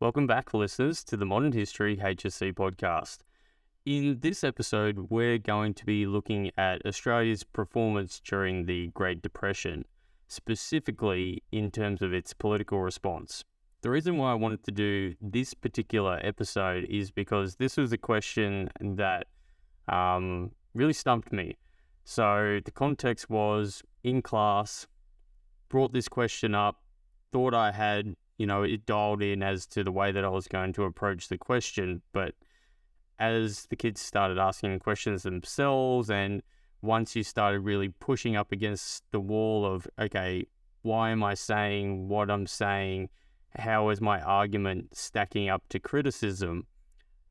Welcome back, listeners, to the Modern History HSC podcast. In this episode, we're going to be looking at Australia's performance during the Great Depression, specifically in terms of its political response. The reason why I wanted to do this particular episode is because this was a question that um, really stumped me. So, the context was in class, brought this question up, thought I had, you know, it dialed in as to the way that I was going to approach the question. But as the kids started asking questions themselves, and once you started really pushing up against the wall of, okay, why am I saying what I'm saying? How is my argument stacking up to criticism?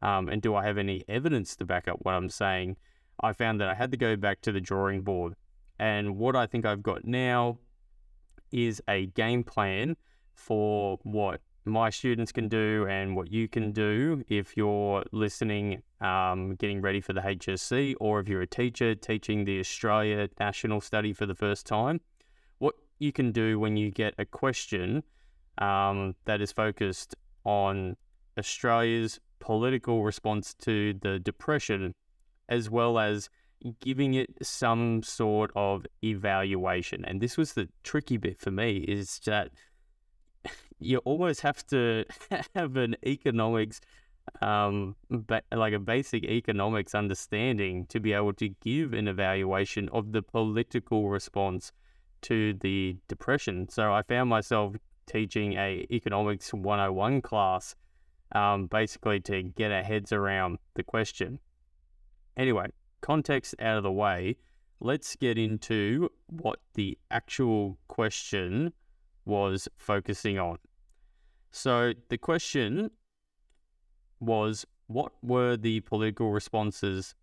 Um, and do I have any evidence to back up what I'm saying? I found that I had to go back to the drawing board. And what I think I've got now is a game plan for what my students can do and what you can do if you're listening, um, getting ready for the HSC, or if you're a teacher teaching the Australia National Study for the first time. What you can do when you get a question um, that is focused on Australia's political response to the Depression, as well as giving it some sort of evaluation. And this was the tricky bit for me is that you almost have to have an economics, um, ba- like a basic economics understanding to be able to give an evaluation of the political response to the depression. So I found myself teaching a economics 101 class, um, basically to get our heads around the question. Anyway, context out of the way, let's get into what the actual question was focusing on. So the question was what were the political responses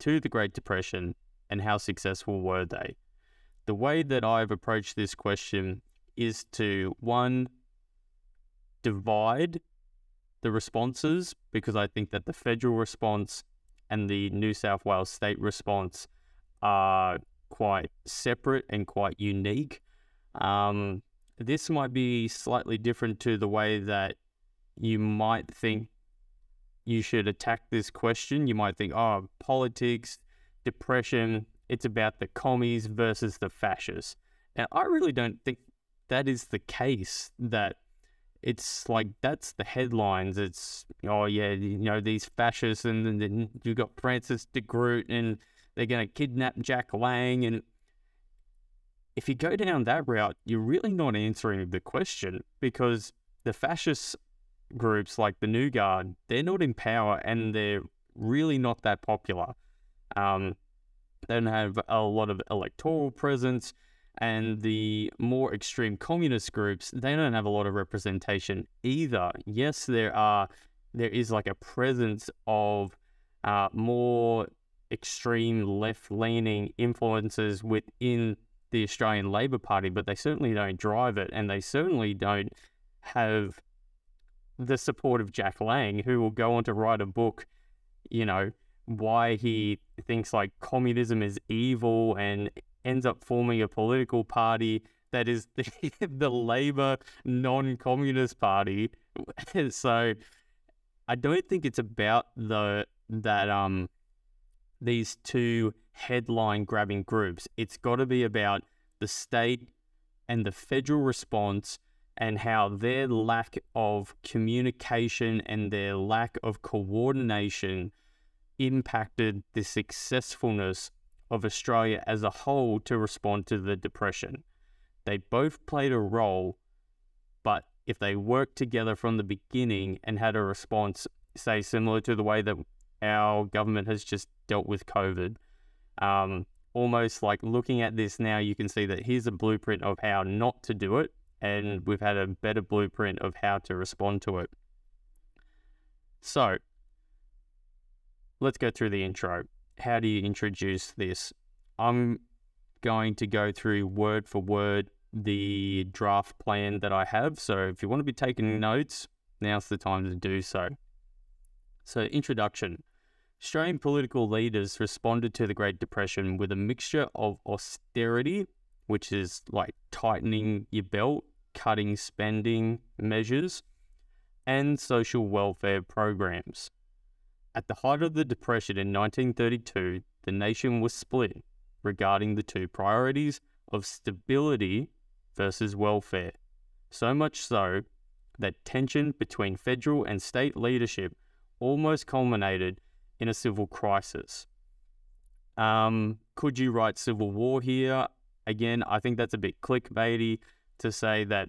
to the Great Depression and how successful were they? The way that I've approached this question is to one, divide the responses because I think that the federal response and the New South Wales state response are quite separate and quite unique. Um, this might be slightly different to the way that you might think you should attack this question. You might think, oh, politics, depression, it's about the commies versus the fascists. Now, I really don't think that is the case, that it's like that's the headlines. It's, oh, yeah, you know, these fascists, and then you've got Francis de Groot, and they're going to kidnap Jack Lang. And if you go down that route, you're really not answering the question because the fascist groups like the New Guard, they're not in power and they're really not that popular. Um, they don't have a lot of electoral presence, and the more extreme communist groups, they don't have a lot of representation either. Yes, there are there is like a presence of uh, more extreme left leaning influences within the Australian Labor Party, but they certainly don't drive it, and they certainly don't have the support of Jack Lang, who will go on to write a book, you know, why he thinks like communism is evil and ends up forming a political party that is the, the Labor non communist party. so I don't think it's about the that um these two headline grabbing groups. It's got to be about the state and the federal response and how their lack of communication and their lack of coordination impacted the successfulness of Australia as a whole to respond to the Depression. They both played a role, but if they worked together from the beginning and had a response, say, similar to the way that our government has just dealt with COVID, um, almost like looking at this now, you can see that here's a blueprint of how not to do it, and we've had a better blueprint of how to respond to it. So, let's go through the intro. How do you introduce this? I'm going to go through word for word the draft plan that I have. So, if you want to be taking notes, now's the time to do so. So, introduction Australian political leaders responded to the Great Depression with a mixture of austerity, which is like tightening your belt, cutting spending measures, and social welfare programs. At the height of the Depression in 1932, the nation was split regarding the two priorities of stability versus welfare. So much so that tension between federal and state leadership almost culminated in a civil crisis. Um, could you write civil war here? Again, I think that's a bit clickbaity to say that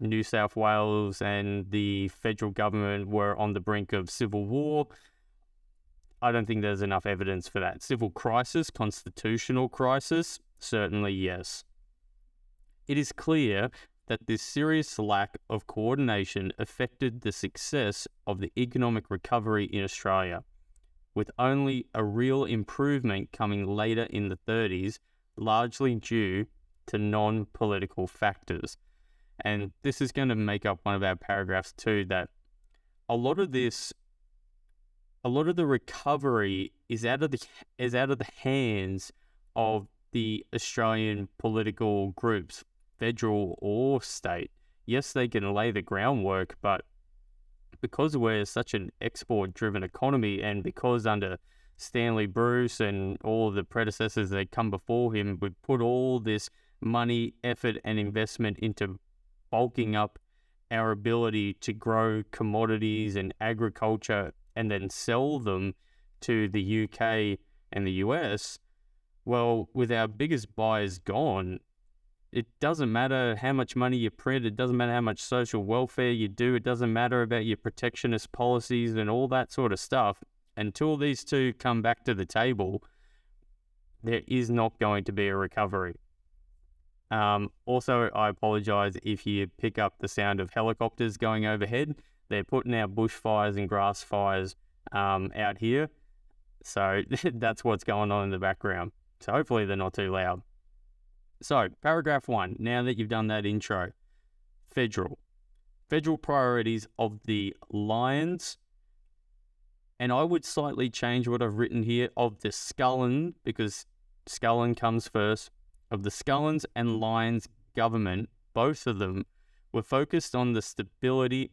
New South Wales and the federal government were on the brink of civil war. I don't think there's enough evidence for that. Civil crisis, constitutional crisis, certainly yes. It is clear that this serious lack of coordination affected the success of the economic recovery in Australia, with only a real improvement coming later in the 30s, largely due to non political factors. And this is going to make up one of our paragraphs too that a lot of this a lot of the recovery is out of the is out of the hands of the Australian political groups, federal or state. Yes, they can lay the groundwork, but because we're such an export driven economy and because under Stanley Bruce and all of the predecessors that come before him, we put all this money, effort, and investment into bulking up our ability to grow commodities and agriculture and then sell them to the UK and the US, well, with our biggest buyers gone, it doesn't matter how much money you print, it doesn't matter how much social welfare you do, it doesn't matter about your protectionist policies and all that sort of stuff. Until these two come back to the table, there is not going to be a recovery. Um, also, I apologize if you pick up the sound of helicopters going overhead. They're putting out bushfires and grass fires um, out here. So that's what's going on in the background. So hopefully they're not too loud. So, paragraph one, now that you've done that intro, federal. Federal priorities of the Lyons. And I would slightly change what I've written here of the Scullin, because Scullin comes first, of the Scullins and Lyons government, both of them were focused on the stability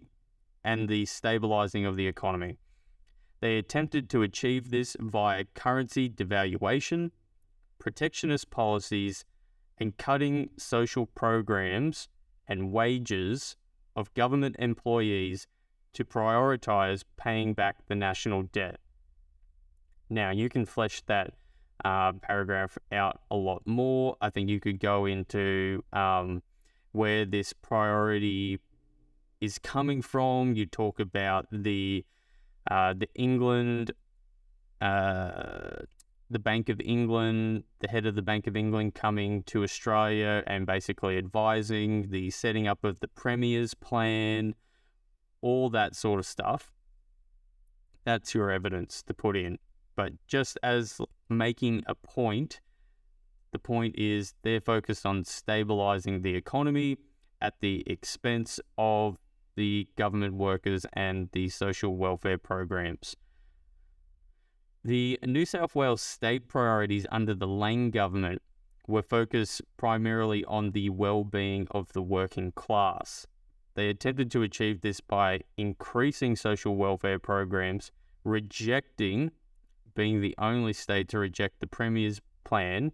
and the stabilizing of the economy. They attempted to achieve this via currency devaluation, protectionist policies, and cutting social programs and wages of government employees to prioritize paying back the national debt. Now, you can flesh that uh, paragraph out a lot more. I think you could go into um, where this priority is coming from. You talk about the uh, the England, uh, the Bank of England, the head of the Bank of England coming to Australia and basically advising the setting up of the Premier's plan, all that sort of stuff. That's your evidence to put in. But just as making a point, the point is they're focused on stabilizing the economy at the expense of the government workers and the social welfare programs. The New South Wales state priorities under the Lang government were focused primarily on the well-being of the working class. They attempted to achieve this by increasing social welfare programs, rejecting being the only state to reject the Premier's plan,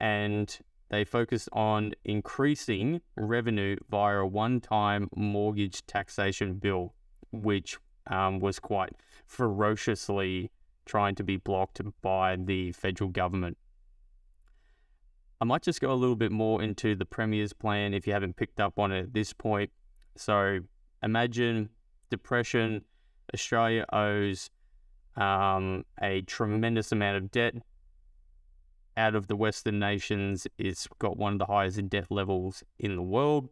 and they focused on increasing revenue via a one time mortgage taxation bill, which um, was quite ferociously trying to be blocked by the federal government. I might just go a little bit more into the Premier's plan if you haven't picked up on it at this point. So imagine depression, Australia owes um, a tremendous amount of debt out of the Western nations, it's got one of the highest debt levels in the world.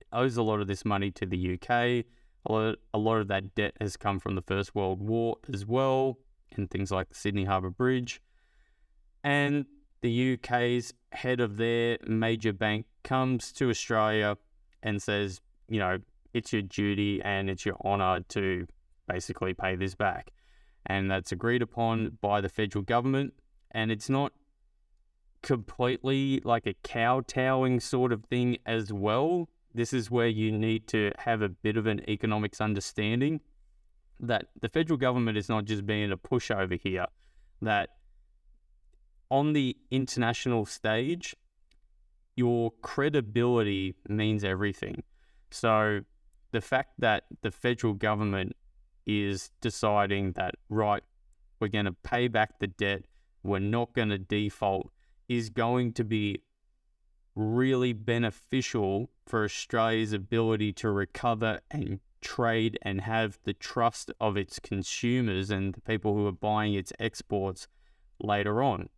It owes a lot of this money to the UK. A lot, a lot of that debt has come from the First World War as well, and things like the Sydney Harbour Bridge. And the UK's head of their major bank comes to Australia and says, you know, it's your duty and it's your honour to basically pay this back. And that's agreed upon by the federal government. And it's not completely like a kowtowing sort of thing as well. This is where you need to have a bit of an economics understanding that the federal government is not just being a pushover here, that on the international stage, your credibility means everything. So the fact that the federal government is deciding that, right, we're going to pay back the debt, we're not going to default, is going to be really beneficial for Australia's ability to recover and trade and have the trust of its consumers and the people who are buying its exports later on.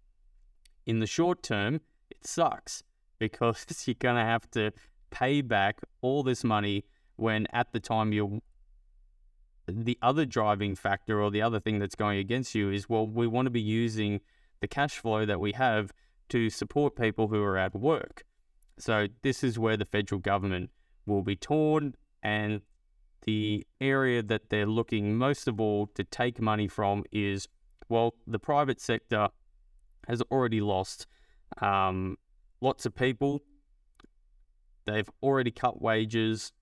In the short term, it sucks because you're going to have to pay back all this money when at the time you're the other driving factor or the other thing that's going against you is well we want to be using the cash flow that we have to support people who are at work. So this is where the federal government will be torn and the area that they're looking most of all to take money from is well the private sector has already lost um, lots of people. They've already cut wages.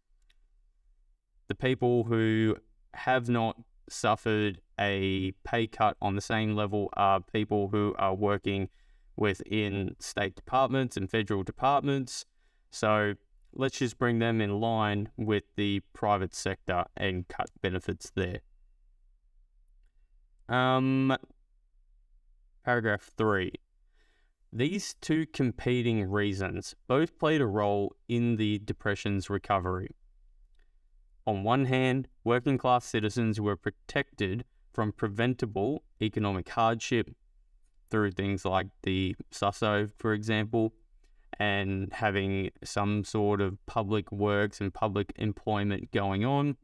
The people who have not suffered a pay cut on the same level are people who are working within state departments and federal departments. So let's just bring them in line with the private sector and cut benefits there. Um, paragraph three. These two competing reasons both played a role in the Depression's recovery. On one hand, working class citizens were protected from preventable economic hardship through things like the susso, for example, and having some sort of public works and public employment going on.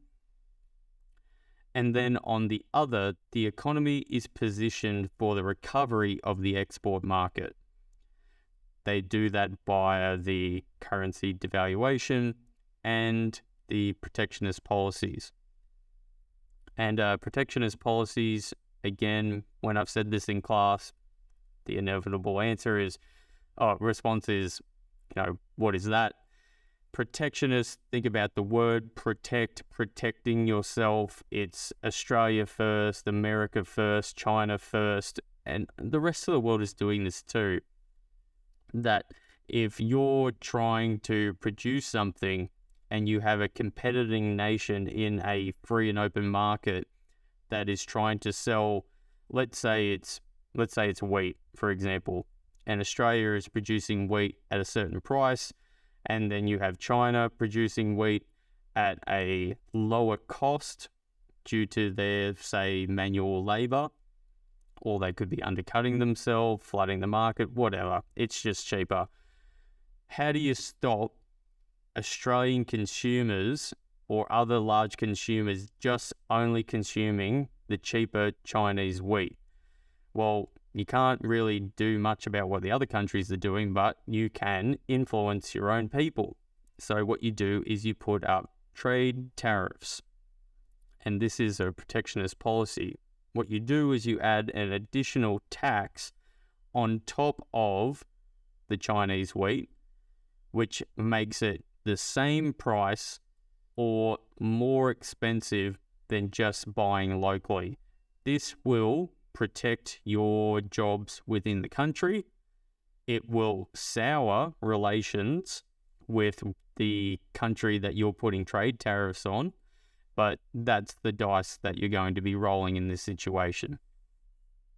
And then on the other, the economy is positioned for the recovery of the export market. They do that via the currency devaluation and the protectionist policies. And uh, protectionist policies, again, when I've said this in class, the inevitable answer is, oh, response is, you know, what is that? Protectionist, think about the word protect, protecting yourself. It's Australia first, America first, China first, and the rest of the world is doing this too. That if you're trying to produce something and you have a competing nation in a free and open market that is trying to sell let's say it's let's say it's wheat for example and Australia is producing wheat at a certain price and then you have China producing wheat at a lower cost due to their say manual labor or they could be undercutting themselves flooding the market whatever. It's just cheaper. How do you stop Australian consumers or other large consumers just only consuming the cheaper Chinese wheat. Well, you can't really do much about what the other countries are doing, but you can influence your own people. So, what you do is you put up trade tariffs. And this is a protectionist policy. What you do is you add an additional tax on top of the Chinese wheat, which makes it the same price or more expensive than just buying locally. This will protect your jobs within the country. It will sour relations with the country that you're putting trade tariffs on, but that's the dice that you're going to be rolling in this situation.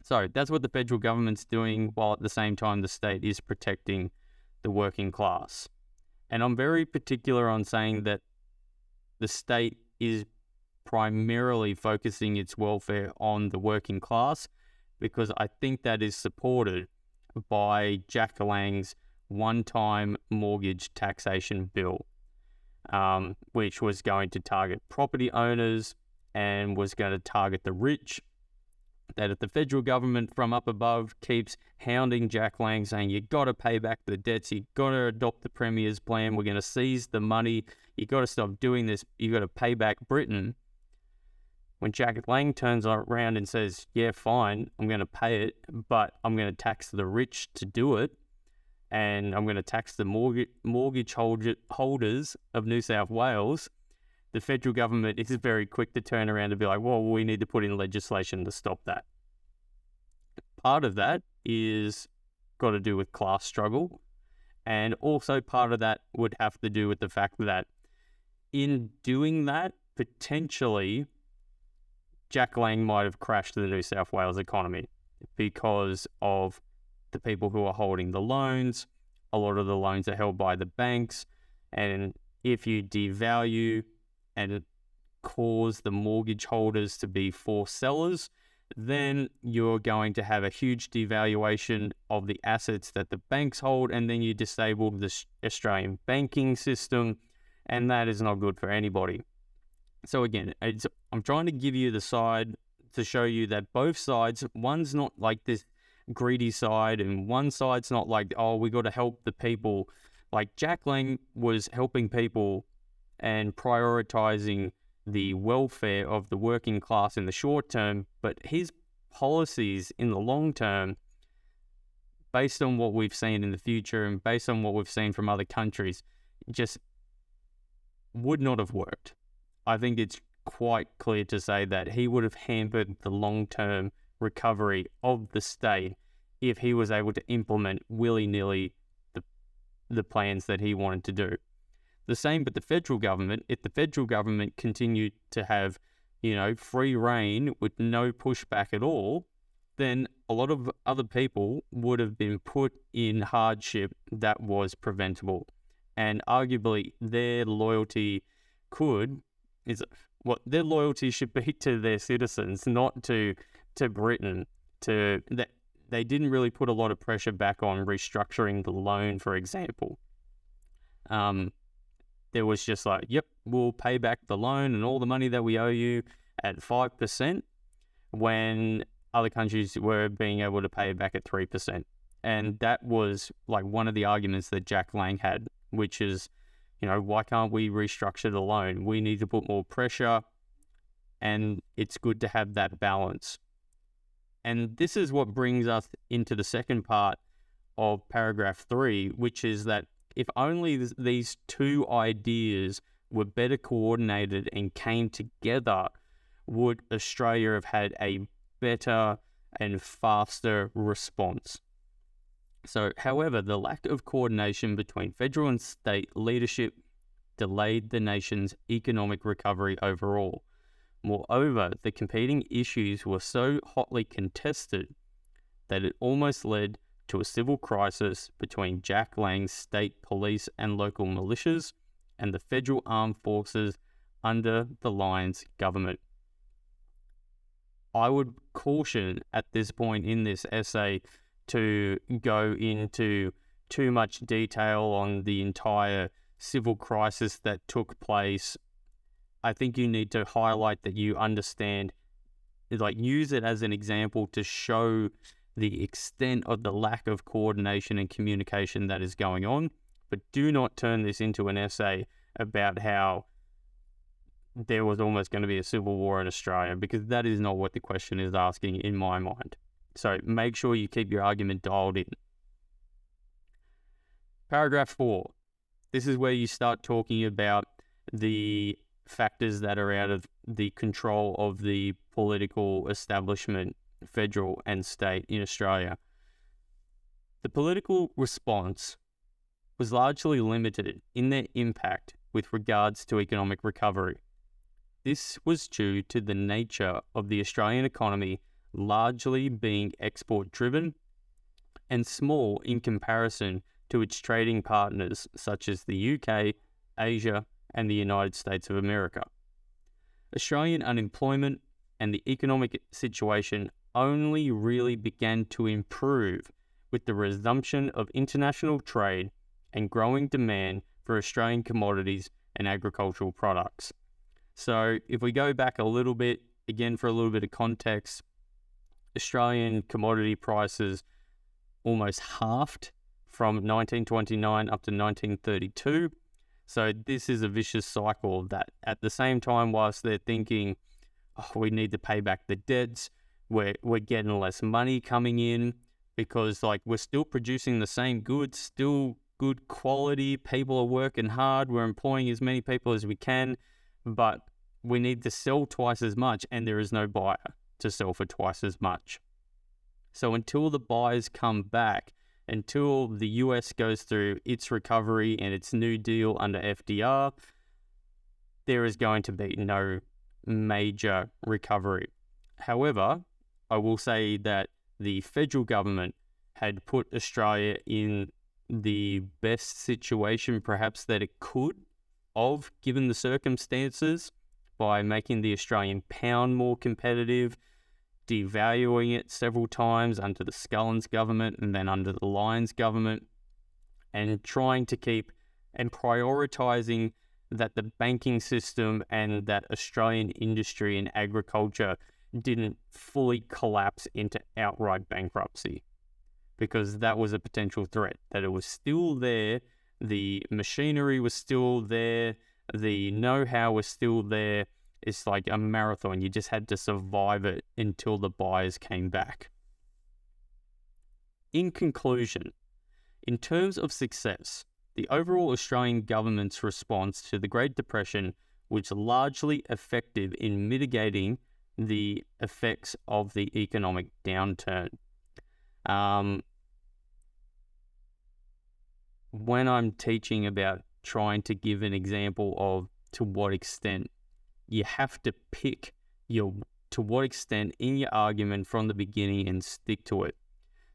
So that's what the federal government's doing, while at the same time the state is protecting the working class. And I'm very particular on saying that the state is primarily focusing its welfare on the working class because I think that is supported by Jack Lang's one time mortgage taxation bill, um, which was going to target property owners and was going to target the rich that if the federal government from up above keeps hounding Jack Lang saying you've got to pay back the debts, you've got to adopt the premier's plan, we're going to seize the money, you've got to stop doing this, you've got to pay back Britain, When Jack Lang turns around and says, Yeah, fine, I'm going to pay it, but I'm going to tax the rich to do it, and I'm going to tax the mortgage, mortgage holders of New South Wales, the federal government is very quick to turn around and be like, Well, we need to put in legislation to stop that. Part of that is got to do with class struggle. And also part of that would have to do with the fact that in doing that, potentially Jack Lang might have crashed the New South Wales economy because of the people who are holding the loans. A lot of the loans are held by the banks. And if you devalue and cause the mortgage holders to be forced sellers, then you're going to have a huge devaluation of the assets that the banks hold, and then you disable the Australian banking system, and that is not good for anybody. So again, I'm trying to give you the side to show you that both sides, one's not like this greedy side, and one side's not like, oh, we got to help the people. Like Jack Lang was helping people and prioritizing the welfare of the working class in the short term, but his policies in the long term, based on what we've seen in the future and based on what we've seen from other countries, just would not have worked. I think it's quite clear to say that he would have hampered the long term recovery of the state if he was able to implement willy nilly the, the plans that he wanted to do. The same but the federal government, if the federal government continued to have, you know, free reign with no pushback at all, then a lot of other people would have been put in hardship that was preventable. And arguably their loyalty could is what their loyalty should be to their citizens, not to to Britain. To that they didn't really put a lot of pressure back on restructuring the loan, for example. Um, there was just like, yep, we'll pay back the loan and all the money that we owe you at 5% when other countries were being able to pay it back at 3%. And that was like one of the arguments that Jack Lang had, which is, you know, why can't we restructure the loan? We need to put more pressure, and it's good to have that balance. And this is what brings us into the second part of paragraph three, which is that if only these two ideas were better coordinated and came together, would Australia have had a better and faster response? So, however, the lack of coordination between federal and state leadership delayed the nation's economic recovery overall. Moreover, the competing issues were so hotly contested that it almost led to a civil crisis between Jack Lang's state police and local militias and the federal armed forces under the Lyons government. I would caution at this point in this essay to go into too much detail on the entire civil crisis that took place. I think you need to highlight that you understand, like, use it as an example to show the extent of the lack of coordination and communication that is going on, but do not turn this into an essay about how there was almost going to be a civil war in Australia, because that is not what the question is asking in my mind. So make sure you keep your argument dialed in. Paragraph four. This is where you start talking about the factors that are out of the control of the political establishment federal, and state in Australia. The political response was largely limited in their impact with regards to economic recovery. This was due to the nature of the Australian economy largely being export driven and small in comparison to its trading partners such as the UK, Asia, and the United States of America. Australian unemployment and the economic situation only really began to improve with the resumption of international trade and growing demand for Australian commodities and agricultural products. So, if we go back a little bit, again, for a little bit of context, Australian commodity prices almost halved from 1929 up to 1932. So, this is a vicious cycle that at the same time, whilst they're thinking, oh, we need to pay back the debts. We're we're getting less money coming in because like we're still producing the same goods, still good quality. People are working hard. We're employing as many people as we can, but we need to sell twice as much, and there is no buyer to sell for twice as much. So until the buyers come back, until the US goes through its recovery and its new deal under FDR, there is going to be no major recovery. However, I will say that the federal government had put Australia in the best situation perhaps that it could of given the circumstances by making the Australian pound more competitive, devaluing it several times under the Scullins government and then under the Lyons government, and trying to keep and prioritizing that the banking system and that Australian industry and agriculture didn't fully collapse into outright bankruptcy because that was a potential threat, that it was still there, the machinery was still there, the know how was still there. It's like a marathon. You just had to survive it until the buyers came back. In conclusion, in terms of success, the overall Australian government's response to the Great Depression was largely effective in mitigating the effects of the economic downturn. Um, when I'm teaching about trying to give an example of to what extent you have to pick your to what extent in your argument from the beginning and stick to it.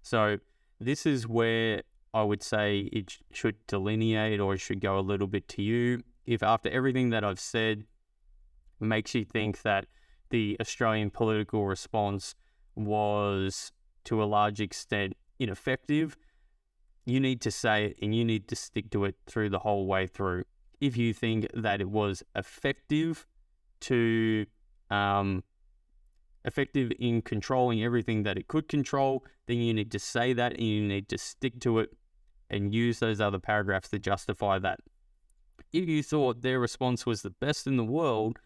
So this is where I would say it should delineate or it should go a little bit to you. If after everything that I've said makes you think that the Australian political response was to a large extent ineffective, you need to say it and you need to stick to it through the whole way through. If you think that it was effective to um, effective in controlling everything that it could control, then you need to say that and you need to stick to it and use those other paragraphs to justify that. If you thought their response was the best in the world,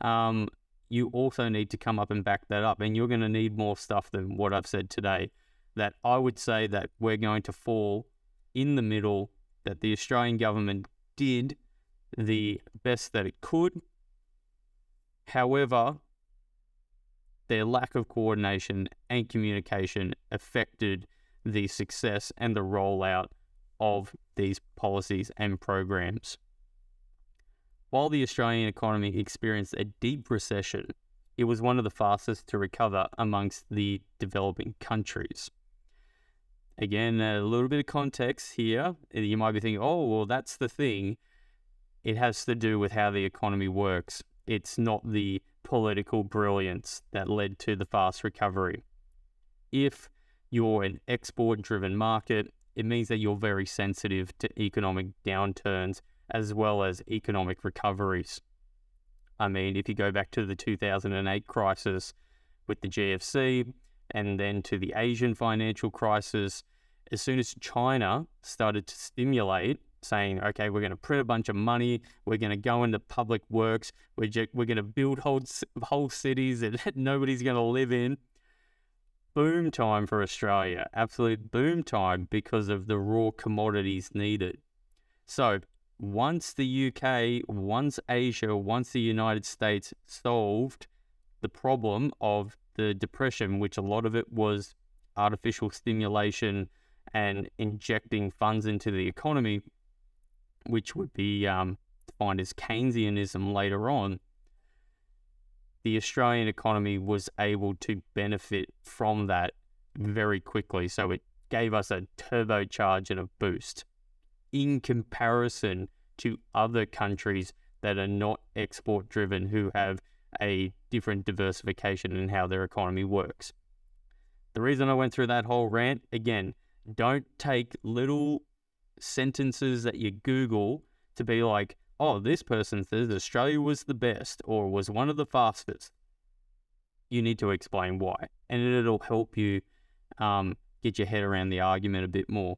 um, you also need to come up and back that up. And you're going to need more stuff than what I've said today. That I would say that we're going to fall in the middle, that the Australian government did the best that it could. However, their lack of coordination and communication affected the success and the rollout of these policies and programs. While the Australian economy experienced a deep recession, it was one of the fastest to recover amongst the developing countries. Again, a little bit of context here. You might be thinking, oh, well, that's the thing. It has to do with how the economy works. It's not the political brilliance that led to the fast recovery. If you're an export driven market, it means that you're very sensitive to economic downturns as well as economic recoveries. I mean, if you go back to the 2008 crisis with the GFC and then to the Asian financial crisis, as soon as China started to stimulate, saying, okay, we're going to print a bunch of money, we're going to go into public works, we're, ju- we're going to build whole, whole cities that nobody's going to live in. Boom time for Australia, absolute boom time because of the raw commodities needed. So, once the UK, once Asia, once the United States solved the problem of the depression, which a lot of it was artificial stimulation and injecting funds into the economy, which would be um, defined as Keynesianism later on, the Australian economy was able to benefit from that very quickly. So it gave us a turbocharge and a boost in comparison to other countries that are not export driven who have a different diversification in how their economy works. The reason I went through that whole rant again, don't take little sentences that you Google to be like, oh, this person says Australia was the best or was one of the fastest. You need to explain why, and it'll help you um, get your head around the argument a bit more.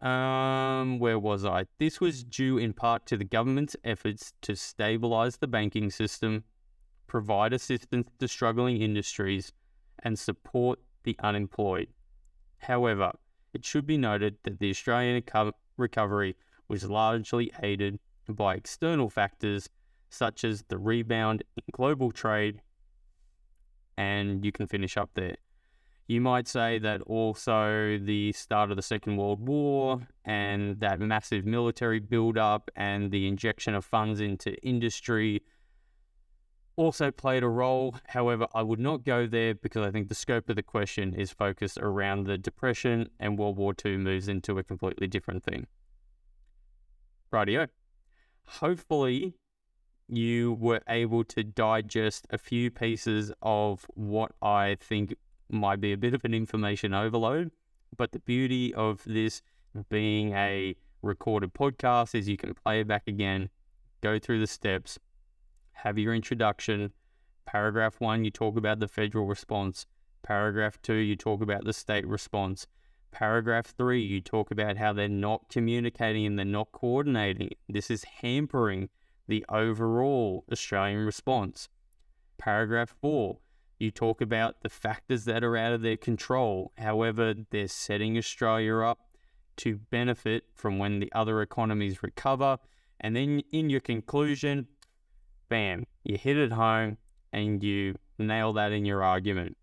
Um, where was I? This was due in part to the government's efforts to stabilize the banking system, provide assistance to struggling industries, and support the unemployed. However, it should be noted that the Australian eco- recovery was largely aided by external factors such as the rebound in global trade, and you can finish up there. You might say that also the start of the Second World War and that massive military build-up and the injection of funds into industry also played a role. However, I would not go there because I think the scope of the question is focused around the Depression and World War II moves into a completely different thing. Rightio. Hopefully, you were able to digest a few pieces of what I think might be a bit of an information overload. But the beauty of this being a recorded podcast is you can play it back again, go through the steps, have your introduction. Paragraph one, you talk about the federal response. Paragraph two, you talk about the state response. Paragraph three, you talk about how they're not communicating and they're not coordinating. This is hampering the overall Australian response. Paragraph four, you talk about the factors that are out of their control. However, they're setting Australia up to benefit from when the other economies recover. And then in your conclusion, bam, you hit it home and you nail that in your argument.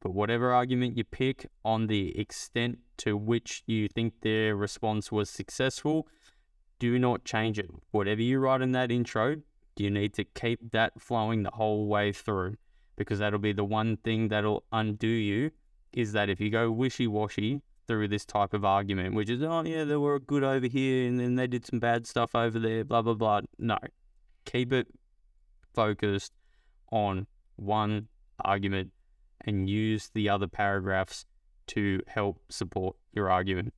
But whatever argument you pick on the extent to which you think their response was successful, do not change it. Whatever you write in that intro, you need to keep that flowing the whole way through because that'll be the one thing that'll undo you is that if you go wishy washy through this type of argument, which is, oh, yeah, they were good over here and then they did some bad stuff over there, blah, blah, blah. No, keep it focused on one argument and use the other paragraphs to help support your argument.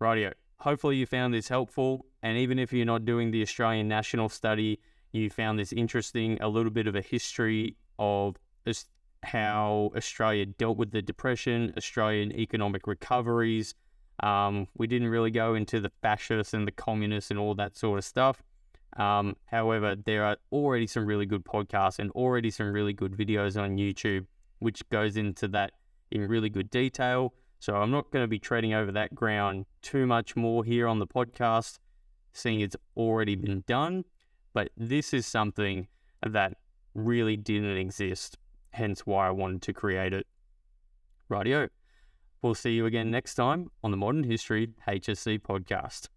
Rightio. Hopefully, you found this helpful. And even if you're not doing the Australian National Study, you found this interesting, a little bit of a history of how Australia dealt with the Depression, Australian economic recoveries. Um, we didn't really go into the fascists and the communists and all that sort of stuff. Um, however, there are already some really good podcasts and already some really good videos on YouTube, which goes into that in really good detail. So I'm not going to be treading over that ground too much more here on the podcast, seeing it's already been done. But this is something that really didn't exist, hence why I wanted to create it. Rightio. We'll see you again next time on the Modern History HSC podcast.